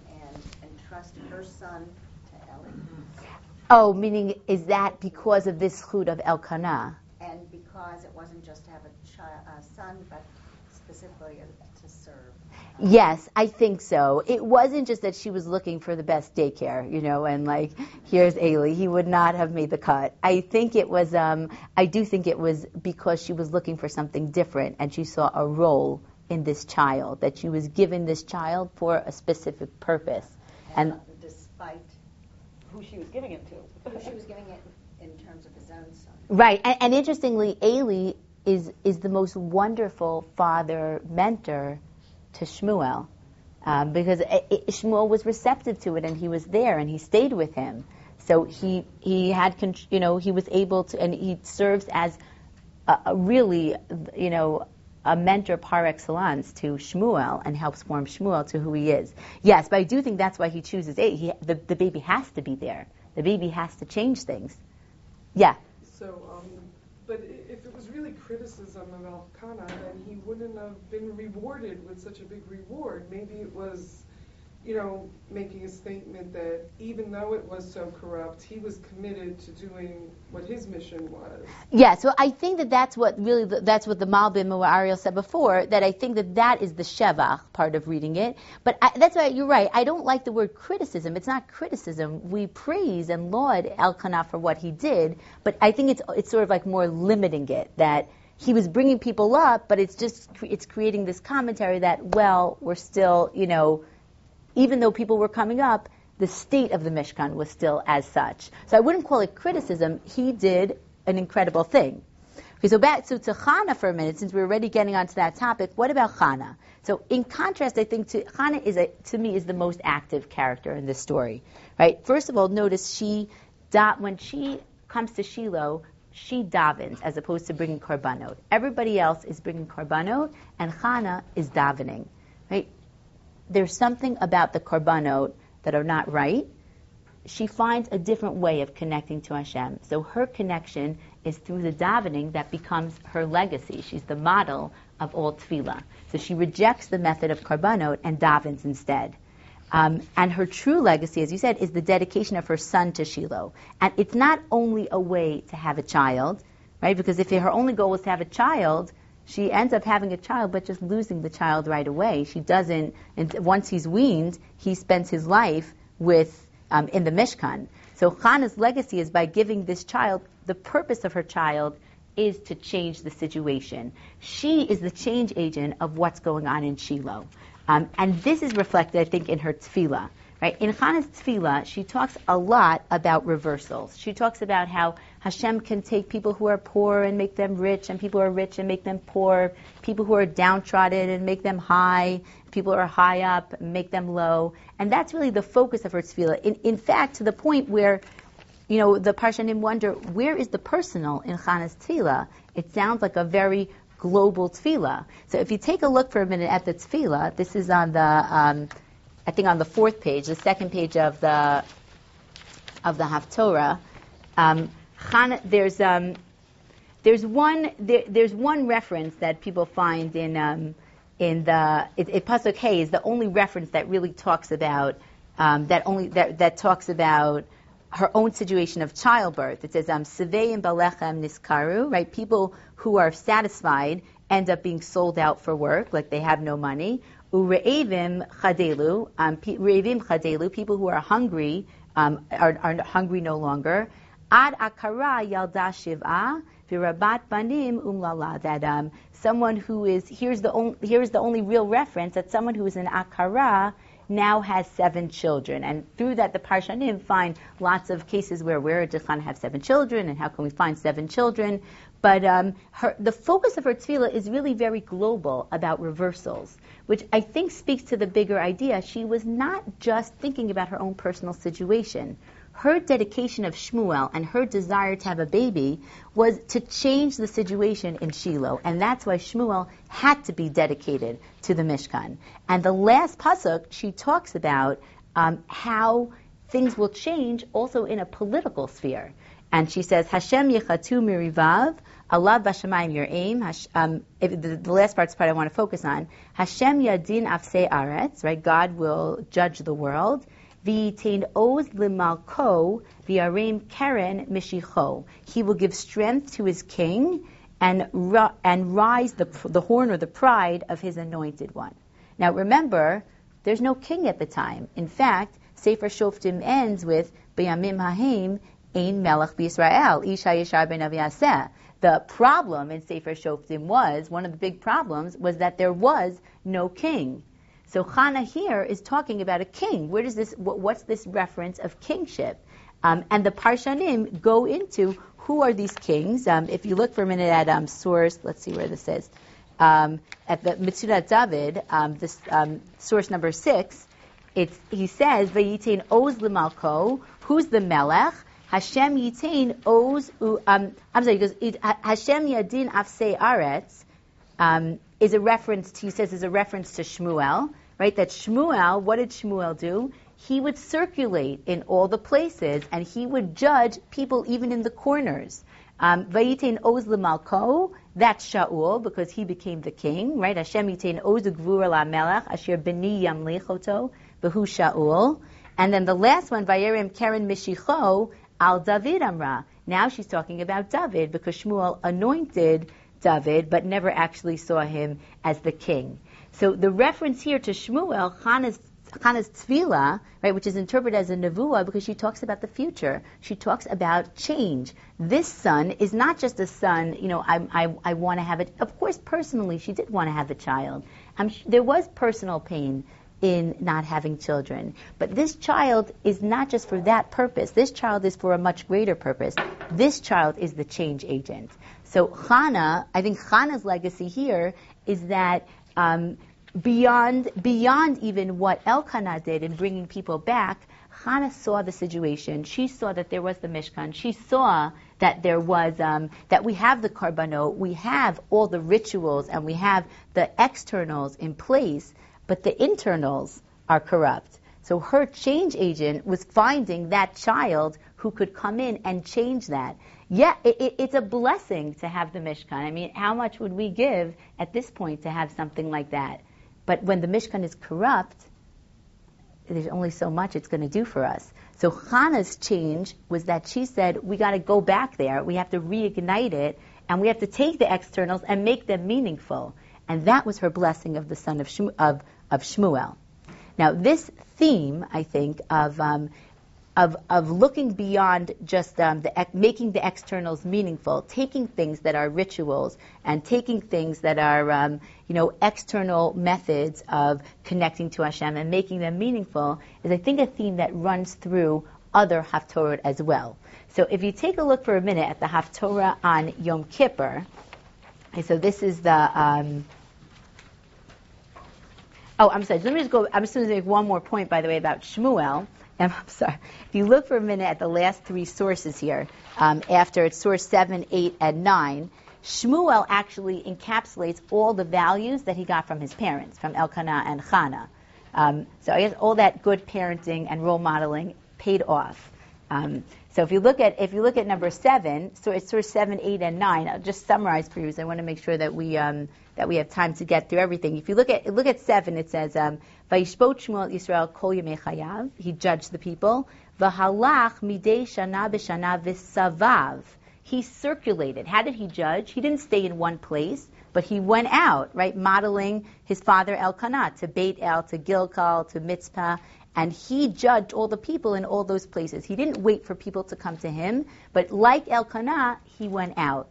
and entrust her son to Eli? Oh, meaning is that because of this zchut of Elkanah? And because it wasn't just to have a, chi- a son, but specifically to serve. Yes, I think so. It wasn't just that she was looking for the best daycare, you know, and like, here's Eli. He would not have made the cut. I think it was, um, I do think it was because she was looking for something different and she saw a role in this child, that she was given this child for a specific purpose. And despite Who she was giving it to. who she was giving it in terms of his own son. Right, and, and interestingly, Eli is is the most wonderful father mentor to Shmuel, um, because I- I- Shmuel was receptive to it, and he was there, and he stayed with him. So he he had con- you know he was able to, and he serves as a, a really you know a mentor par excellence to Shmuel and helps form Shmuel to who he is. Yes, but I do think that's why he chooses Eli. He, the the baby has to be there. The baby has to change things. Yeah. So, um, but if it was really criticism of Elkanah, then he wouldn't have been rewarded with such a big reward. Maybe it was, you know, making a statement that even though it was so corrupt, he was committed to doing what his mission was. Yeah, so I think that that's what really the, that's what the Malbim or Ariel said before. That I think that that is the shevach part of reading it. But I, that's why you're right. I don't like the word criticism. It's not criticism. We praise and laud Elkanah for what he did, but I think it's it's sort of like more limiting it that he was bringing people up, but it's just it's creating this commentary that well we're still you know even though people were coming up, the state of the Mishkan was still as such. So I wouldn't call it criticism. He did an incredible thing. Okay, so back so to Chana for a minute, since we're already getting onto that topic. What about Chana? So in contrast, I think to Chana is a, to me is the most active character in this story. Right? First of all, notice she da- when she comes to Shiloh, she davens as opposed to bringing korbanot. Everybody else is bringing korbanot, and Chana is davening. Right? There's something about the korbanot that are not right. She finds a different way of connecting to Hashem. So her connection is through the davening that becomes her legacy. She's the model of all tefillah. So she rejects the method of korbanot and davens instead. Um, and her true legacy, as you said, is the dedication of her son to Shiloh. And it's not only a way to have a child, right? Because if her only goal was to have a child, she ends up having a child, but just losing the child right away. She doesn't, and once he's weaned, he spends his life with, um, in the Mishkan. So Chana's legacy is by giving this child, the purpose of her child is to change the situation. She is the change agent of what's going on in Shiloh. Um, and this is reflected, I think, in her tefillah. Right? In Chana's tefillah, she talks a lot about reversals. She talks about how Hashem can take people who are poor and make them rich, and people who are rich and make them poor, people who are downtrodden and make them high, people who are high up and make them low. And that's really the focus of her tefillah. In, in fact, to the point where, you know, the Parshanim wonder, where is the personal in Chana's tefillah? It sounds like a very global tefillah. So if you take a look for a minute at the tefillah, this is on the, um, I think on the fourth page, the second page of the of the Haftorah. Um, Chana, there's um, there's one there, there's one reference that people find in um, in the it, it pasuk Hey is the only reference that really talks about um, that only that, that talks about her own situation of childbirth. It says um and balechem niskaru right people who are satisfied end up being sold out for work like they have no money. Ure'evim chadelu um, chadelu people who are hungry um, are, are hungry no longer. Ad akara yalda shiv'a v'rabat banim umlala. That um, someone who is here's the only here's the only real reference that someone who is an akara now has seven children. And through that, the Parshanim find lots of cases where where did Chana have seven children, and how can we find seven children? But um, her, the focus of her tefillah is really very global about reversals, which I think speaks to the bigger idea. She was not just thinking about her own personal situation her dedication of Shmuel and her desire to have a baby was to change the situation in Shiloh, and that's why Shmuel had to be dedicated to the Mishkan. And the last pasuk, she talks about um, how things will change also in a political sphere. And she says, Hashem yechatu mirivav, Allah b'shamayim your aim. Um, the, the, last part's part I want to focus on. Hashem yadin afse aretz, right? God will judge the world. V'yitain oz limalko v'yarim keren mishicho. He will give strength to his king and, and rise the, the horn or the pride of his anointed one. Now remember, there's no king at the time. In fact, Sefer Shoftim ends with B'yamim ha'im ein melech b'Yisrael, isha yishar ben aviyaseh. The problem in Sefer Shoftim was, one of the big problems was that there was no king. So Chana here is talking about a king. Where does this? What's this reference of kingship? Um, and the Parshanim go into who are these kings. Um, if you look for a minute at um, source, let's see where this is. Um, at the Metzudat David, um, this um, source number six, it's, he says, "Vayitain oz lemalko." Who's the melech? Hashem yitain oz. Um, I'm sorry. Goes, Hashem yadin afsei aretz. Is a reference to, he says, is a reference to Shmuel, right? That Shmuel, what did Shmuel do? He would circulate in all the places and he would judge people even in the corners. Um, Vayitain oz lemalko, that's Shaul, because he became the king, right? Hashem yitain oz gvura la melech, asher beni yamlichoto, behu Shaul. And then the last one, Vayerim keren mishicho, al David amra. Now she's talking about David, because Shmuel anointed David, but never actually saw him as the king. So the reference here to Shmuel, Hannah's tefillah, right, which is interpreted as a nevuah because she talks about the future. She talks about change. This son is not just a son, you know, I, I, I want to have it. Of course, personally, she did want to have a child. There was personal pain in not having children. But this child is not just for that purpose. This child is for a much greater purpose. This child is the change agent. So Hannah, I think Hannah's legacy here is that um, beyond beyond even what Elkanah did in bringing people back, Hannah saw the situation. She saw that there was the Mishkan. She saw that there was um, that we have the Karbano, we have all the rituals, and we have the externals in place, but the internals are corrupt. So her change agent was finding that child who could come in and change that. Yeah, it, it, it's a blessing to have the Mishkan. I mean, how much would we give at this point to have something like that? But when the Mishkan is corrupt, there's only so much it's going to do for us. So Hannah's change was that she said, we got to go back there. We have to reignite it. and we have to take the externals and make them meaningful. And that was her blessing of the son of, Shmu- of, of Shmuel. Now, this theme, I think, of um, of, of looking beyond just um, the, making the externals meaningful, taking things that are rituals and taking things that are, um, you know, external methods of connecting to Hashem and making them meaningful is, I think, a theme that runs through other Haftorah as well. So if you take a look for a minute at the Haftorah on Yom Kippur, okay, so this is the, um, oh, I'm sorry, let me just go, I'm just going to make one more point, by the way, about Shmuel. I'm sorry. If you look for a minute at the last three sources here, um, after it's source 7, 8, and 9, Shmuel actually encapsulates all the values that he got from his parents, from Elkanah and Chana. Um, so I guess all that good parenting and role modeling paid off. Um, so if you look at if you look at number seven, so it's source seven, eight, and nine. I'll just summarize for you. So I want to make sure that we um, that we have time to get through everything. If you look at look at seven, it says um, Vayishbot Shmuel Yisrael Kol Chayav. He judged the people. V'halach midei shana b'shana v'savav. He circulated. How did he judge? He didn't stay in one place, but he went out, right, modeling his father Elkanah to Beit El, to Gilgal, to Mitzpah, and he judged all the people in all those places. He didn't wait for people to come to him, but like Elkanah, he went out.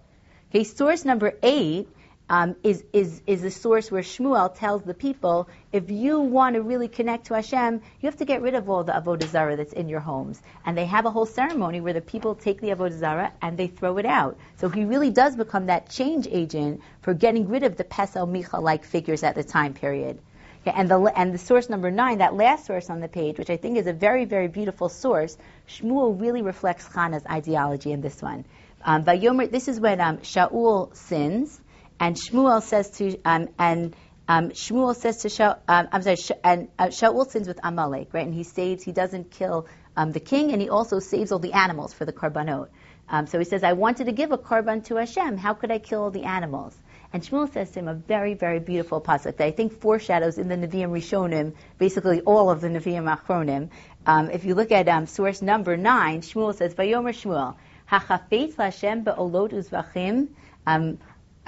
Okay, source number eight um, is, is, is the source where Shmuel tells the people, if you want to really connect to Hashem, you have to get rid of all the Avodah Zarah that's in your homes. And they have a whole ceremony where the people take the Avodah Zarah and they throw it out. So he really does become that change agent for getting rid of the Pesel Micha-like figures at the time period. Okay, and, the, and the source number nine, that last source on the page, which I think is a very, very beautiful source, Shmuel really reflects Chana's ideology in this one. Um, this is when um, Shaul sins, and Shmuel says to um, and um, Shmuel says to Shaul, um, I'm sorry, Sh- and uh, Shaul sins with Amalek, right? And he saves, he doesn't kill um, the king, and he also saves all the animals for the korbanot. Um, so he says, I wanted to give a korban to Hashem. How could I kill all the animals? And Shmuel says to him a very, very beautiful pasuk that I think foreshadows in the Nevi'im Rishonim, basically all of the Nevi'im Achronim. Um, if you look at um, source number nine, Shmuel says, Vayomer Shmuel, Hachafetz Hashem be'olot uzvachim.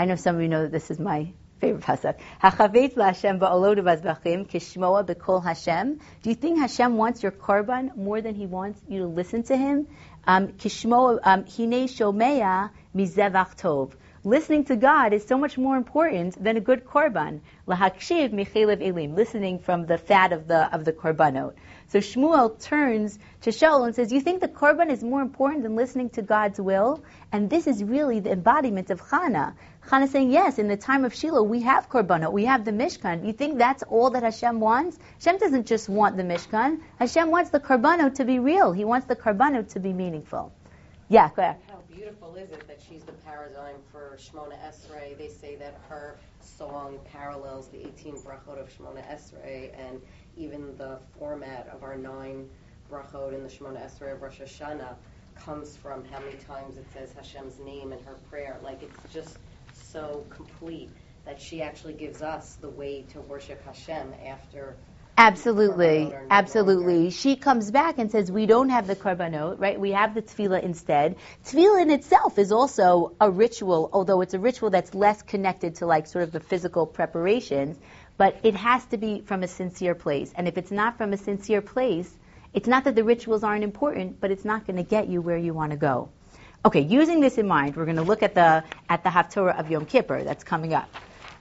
I know some of you know that this is my favorite pasuk. Hachavet Hashem ba'olod v'azbachim kishmoa b'kol Hashem. Do you think Hashem wants your korban more than He wants you to listen to Him? Um, kishmoa um, hine shomea mizevach tov. Listening to God is so much more important than a good korban. Lahakshiv michelev elim. Listening from the fat of the of the korbanot. So Shmuel turns to Shaul and says, You think the korban is more important than listening to God's will? And this is really the embodiment of Chana. Chana saying, Yes, in the time of Shiloh, we have korbanot, we have the Mishkan. You think that's all that Hashem wants? Hashem doesn't just want the Mishkan. Hashem wants the korbanot to be real. He wants the korbanot to be meaningful. Yeah. How beautiful is it that she's the paradigm for Shmona Esrei? They say that her song parallels the 18 brachot of Shmona Esrei, and even the format of our nine brachot in the Shemona Esrei of Rosh Hashanah comes from how many times it says Hashem's name in her prayer. Like it's just so complete that she actually gives us the way to worship Hashem after. Absolutely, absolutely. She comes back and says, "We don't have the korbanot, right? We have the tefillah instead. Tefillah in itself is also a ritual, although it's a ritual that's less connected to like sort of the physical preparations but it has to be from a sincere place. And if it's not from a sincere place, it's not that the rituals aren't important, but it's not going to get you where you want to go. Okay, using this in mind, we're going to look at the at the Haftorah of Yom Kippur that's coming up.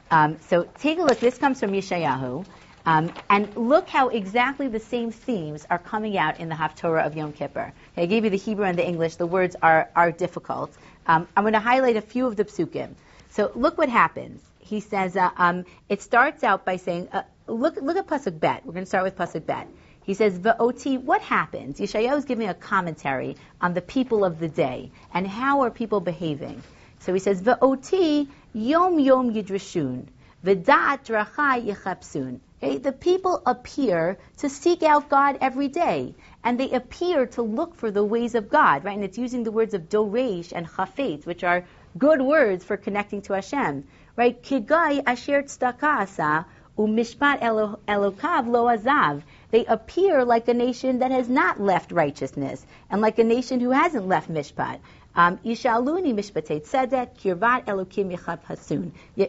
Um, so take a look. This comes from Yeshayahu. Um, and look how exactly the same themes are coming out in the Haftorah of Yom Kippur. Okay, I gave you the Hebrew and the English. The words are, are difficult. Um, I'm going to highlight a few of the psukim. So look what happens he says uh, um, it starts out by saying, uh, look, look at pasuk bet. We're going to start with pasuk bet. He says, Va'oti, what happens? Yeshayahu is giving a commentary on the people of the day and how are people behaving. So he says, Va'oti, yom yom yidrashun, v'da'at drachai yichapsun. Okay, the people appear to seek out God every day, and they appear to look for the ways of God, right? And it's using the words of doresh and chafetz, which are good words for connecting to Hashem right? Kigai asher umishpat elokav lo azav. They appear like a nation that has not left righteousness, and like a nation who hasn't left mishpat. Um, Yishaluni mishpatei tzedek, kirvat elokim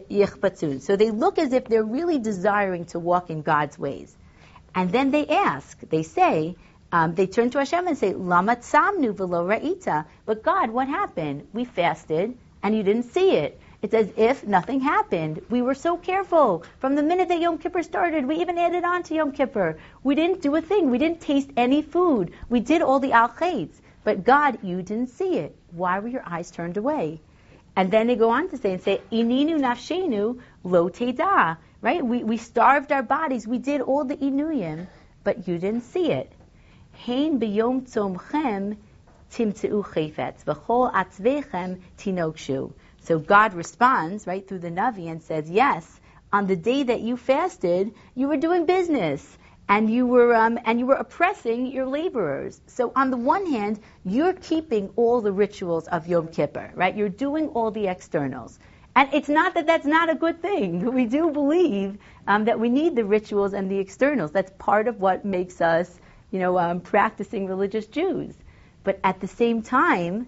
yichpatzun. So they look as if they're really desiring to walk in God's ways. And then they ask, they say, um, they turn to Hashem and say, Lama tsamnu v'lo ra'ita. But God, what happened? We fasted and you didn't see it. It's as if nothing happened. We were so careful. From the minute that Yom Kippur started, we even added on to Yom Kippur. We didn't do a thing. We didn't taste any food. We did all the al But God, you didn't see it. Why were your eyes turned away? And then they go on to say and say, Ininu nafshenu lo teda. Right? We, we starved our bodies. We did all the inuyim, but you didn't see it. Hein b'yom tzomchem timtzeu chayfetz. V'chol atzvechem tinokshu. So God responds, right, through the Navi and says, yes, on the day that you fasted, you were doing business and you were um, and you were oppressing your laborers. So on the one hand, you're keeping all the rituals of Yom Kippur, right? You're doing all the externals. And it's not that that's not a good thing. We do believe um, that we need the rituals and the externals. That's part of what makes us, you know, um, practicing religious Jews. But at the same time,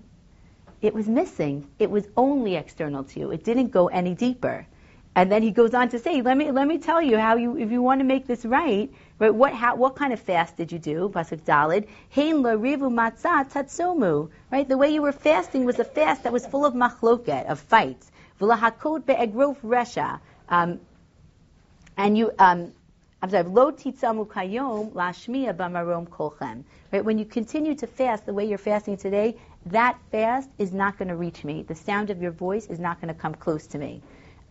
it was missing. It was only external to you. It didn't go any deeper. And then he goes on to say, let me, let me tell you how you, if you want to make this right, right, what, how, what kind of fast did you do? Pasuk Dalid. Hein la rivu matzah tatsomu. Right, the way you were fasting was a fast that was full of machloket, of fights. V'lahakot be'egrof resha. Um, and you, um, I'm sorry, lo titzamu kayom lashmiya bamarom kolchem. Right, when you continue to fast the way you're fasting today, that fast is not going to reach me. The sound of your voice is not going to come close to me.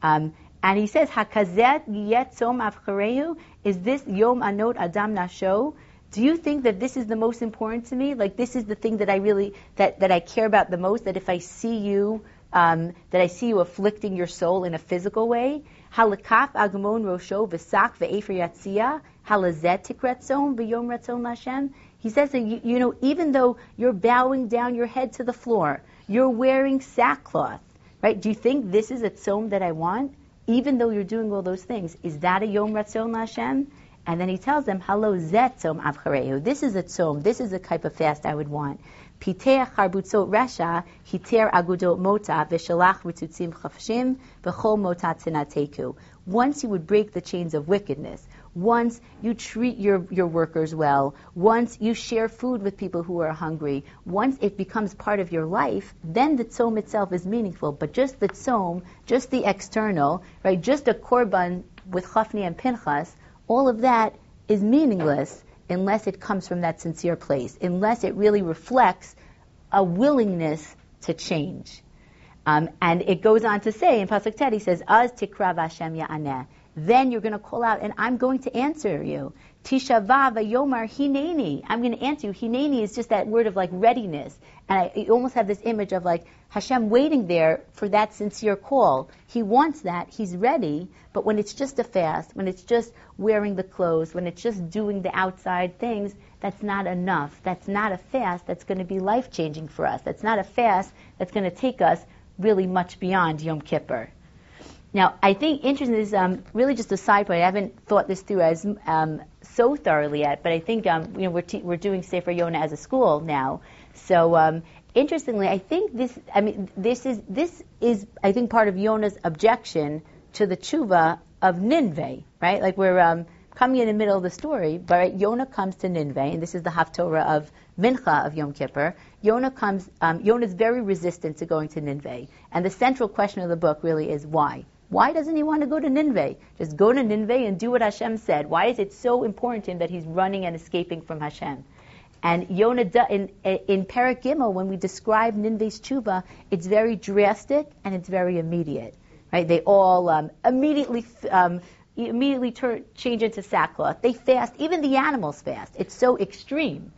Um, and he says, Hakazet yet som avchareu, is this yom anot adam nasho? Do you think that this is the most important to me? Like this is the thing that I really, that, that I care about the most, that if I see you, um, that I see you afflicting your soul in a physical way? Halakaf agmon rosho v'sak ve'efer yatzia, halazet tikretzon v'yom ratzon Lashem? He says that, you, you know, even though you're bowing down your head to the floor, you're wearing sackcloth, right? Do you think this is a tzom that I want? Even though you're doing all those things, is that a yom ratzon Hashem? And then he tells them, "Hello, zet tzom avchareu. This is a tzom. This is the type of fast I would want. Piter charbutzot resha, hiter agudot mota, v'shalach ritzutzim chafshim, v'chol mota tinateku. Once you would break the chains of wickedness, once you treat your, your workers well, once you share food with people who are hungry, once it becomes part of your life, then the tzom itself is meaningful. But just the tzom, just the external, right, just a korban with Chafni and Pinchas, all of that is meaningless unless it comes from that sincere place, unless it really reflects a willingness to change. Um, and it goes on to say in Pasuk Tet, he says, Az tikrav Hashem ya'aneh then you're going to call out, and I'm going to answer you. Tisha Yomar Hineni. I'm going to answer you. Hineni is just that word of like readiness. And I you almost have this image of like Hashem waiting there for that sincere call. He wants that. He's ready. But when it's just a fast, when it's just wearing the clothes, when it's just doing the outside things, that's not enough. That's not a fast that's going to be life changing for us. That's not a fast that's going to take us really much beyond Yom Kippur. Now, I think interesting is um, really just a side point. I haven't thought this through as um, so thoroughly yet, but I think um, you know we're, te- we're doing Sefer Yonah as a school now. So um, interestingly, I think this. I mean, this is this is I think part of Yonah's objection to the tshuva of Nineveh, right? Like we're um, coming in the middle of the story, but right, Yonah comes to Nineveh, and this is the Haftorah of Mincha of Yom Kippur. Yonah comes. Um, Yonah is very resistant to going to Nineveh, and the central question of the book really is why. Why doesn't he want to go to Nineveh? Just go to Nineveh and do what Hashem said. Why is it so important to him that he's running and escaping from Hashem? And Yonah, in, in Parak Gimel, when we describe Nineveh's tshuva, it's very drastic and it's very immediate. Right? They all um, immediately um, immediately turn, change into sackcloth. They fast. Even the animals fast. It's so extreme.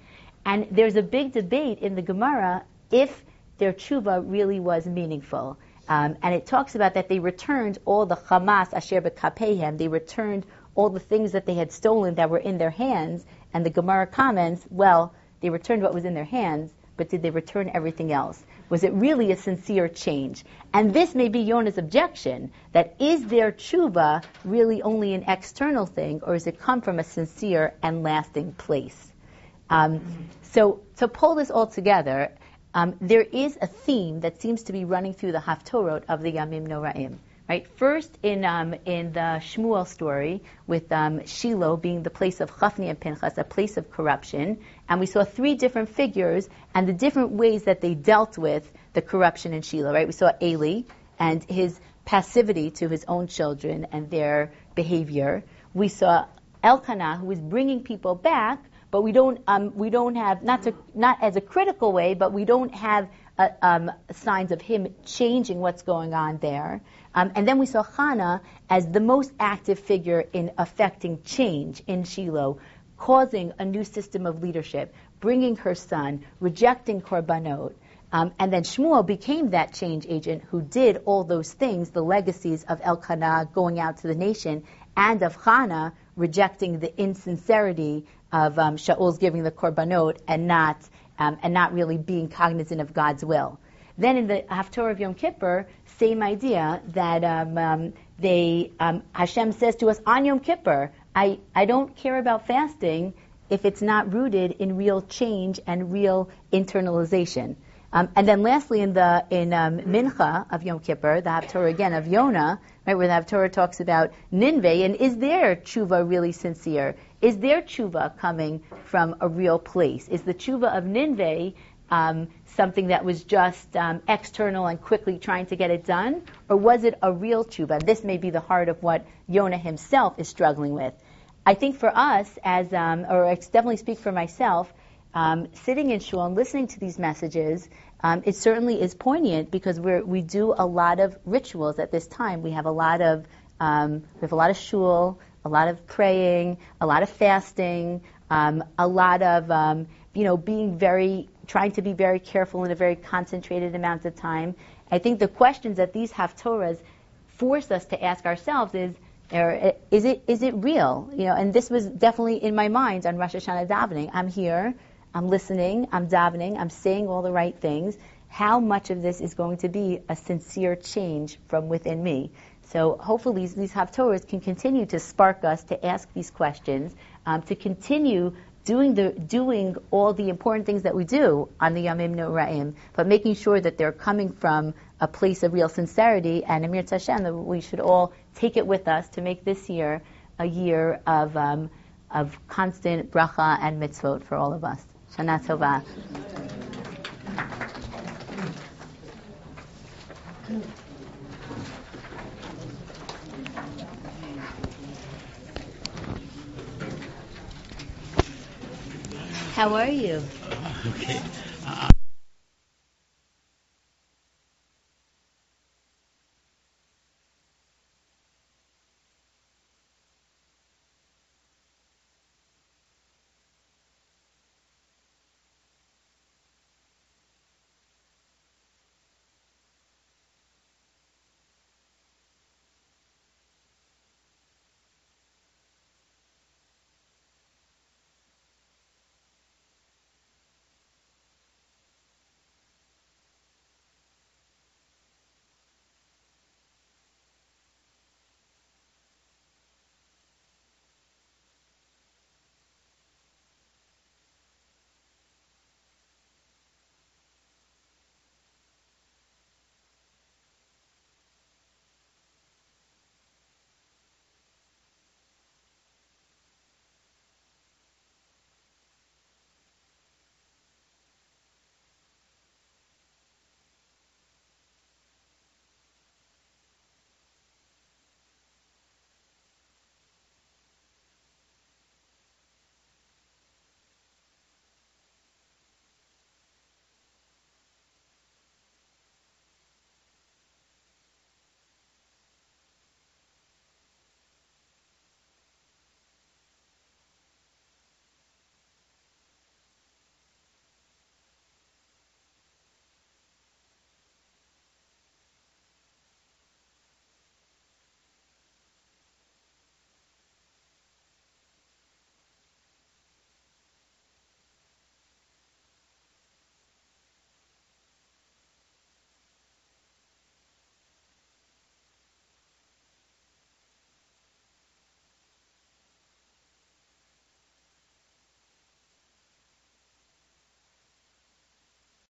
And there's a big debate in the Gemara if their tshuva really was meaningful. Um, and it talks about that they returned all the Hamas asher bekapehem. They returned all the things that they had stolen that were in their hands. And the Gemara comments, well, they returned what was in their hands, but did they return everything else? Was it really a sincere change? And this may be Yonah's objection, that is their tshuva really only an external thing, or does it come from a sincere and lasting place? Um, so to pull this all together, um, there is a theme that seems to be running through the Haftorot of the Yamim Noraim. Right? First, in um, in the Shmuel story, with um, Shiloh being the place of Chafni and Pinchas, a place of corruption, and we saw three different figures and the different ways that they dealt with the corruption in Shiloh. Right? We saw Eli and his passivity to his own children and their behavior. We saw Elkanah, who was bringing people back, but we don't um, we don't have not to not as a critical way, but we don't have uh, um, signs of him changing what's going on there. Um, and then we saw Hannah as the most active figure in affecting change in Shiloh, causing a new system of leadership, bringing her son, rejecting korbanot. Um, and then Shmuel became that change agent who did all those things, the legacies of Elkanah going out to the nation, and of Hannah rejecting the insincerity of um, Shaul's giving the korbanot and not um, and not really being cognizant of God's will. Then in the Haftorah of Yom Kippur, same idea that um, um, they um, Hashem says to us on Yom Kippur, I, I don't care about fasting if it's not rooted in real change and real internalization. Um, and then lastly, in the in um, Mincha of Yom Kippur, the Haftorah again of Yonah, right, where the Haftorah talks about Ninveh, and is their tshuva really sincere? Is their tshuva coming from a real place? Is the tshuva of Ninveh um, something that was just um, external and quickly trying to get it done, or was it a real tshuva? This may be the heart of what Yonah himself is struggling with. I think for us, as um, or I definitely speak for myself, um, sitting in shul and listening to these messages, um, it certainly is poignant because we we do a lot of rituals at this time. We have a lot of um, we have a lot of shul, a lot of praying, a lot of fasting, um, a lot of um, you know being very trying to be very careful in a very concentrated amount of time. I think the questions that these haftorahs force us to ask ourselves is Or is it is it real? You know, and this was definitely in my mind on Rosh Hashanah davening. I'm here. I'm listening, I'm davening, I'm saying all the right things. How much of this is going to be a sincere change from within me? So hopefully these, Haftorahs can continue to spark us to ask these questions, um, to continue doing the doing all the important things that we do on the Yamim Noraim, but making sure that they're coming from a place of real sincerity and Amir Tashem that we should all take it with us to make this year a year of um, of constant bracha and mitzvot for all of us. Shana Tova. How are you? Okay. Uh,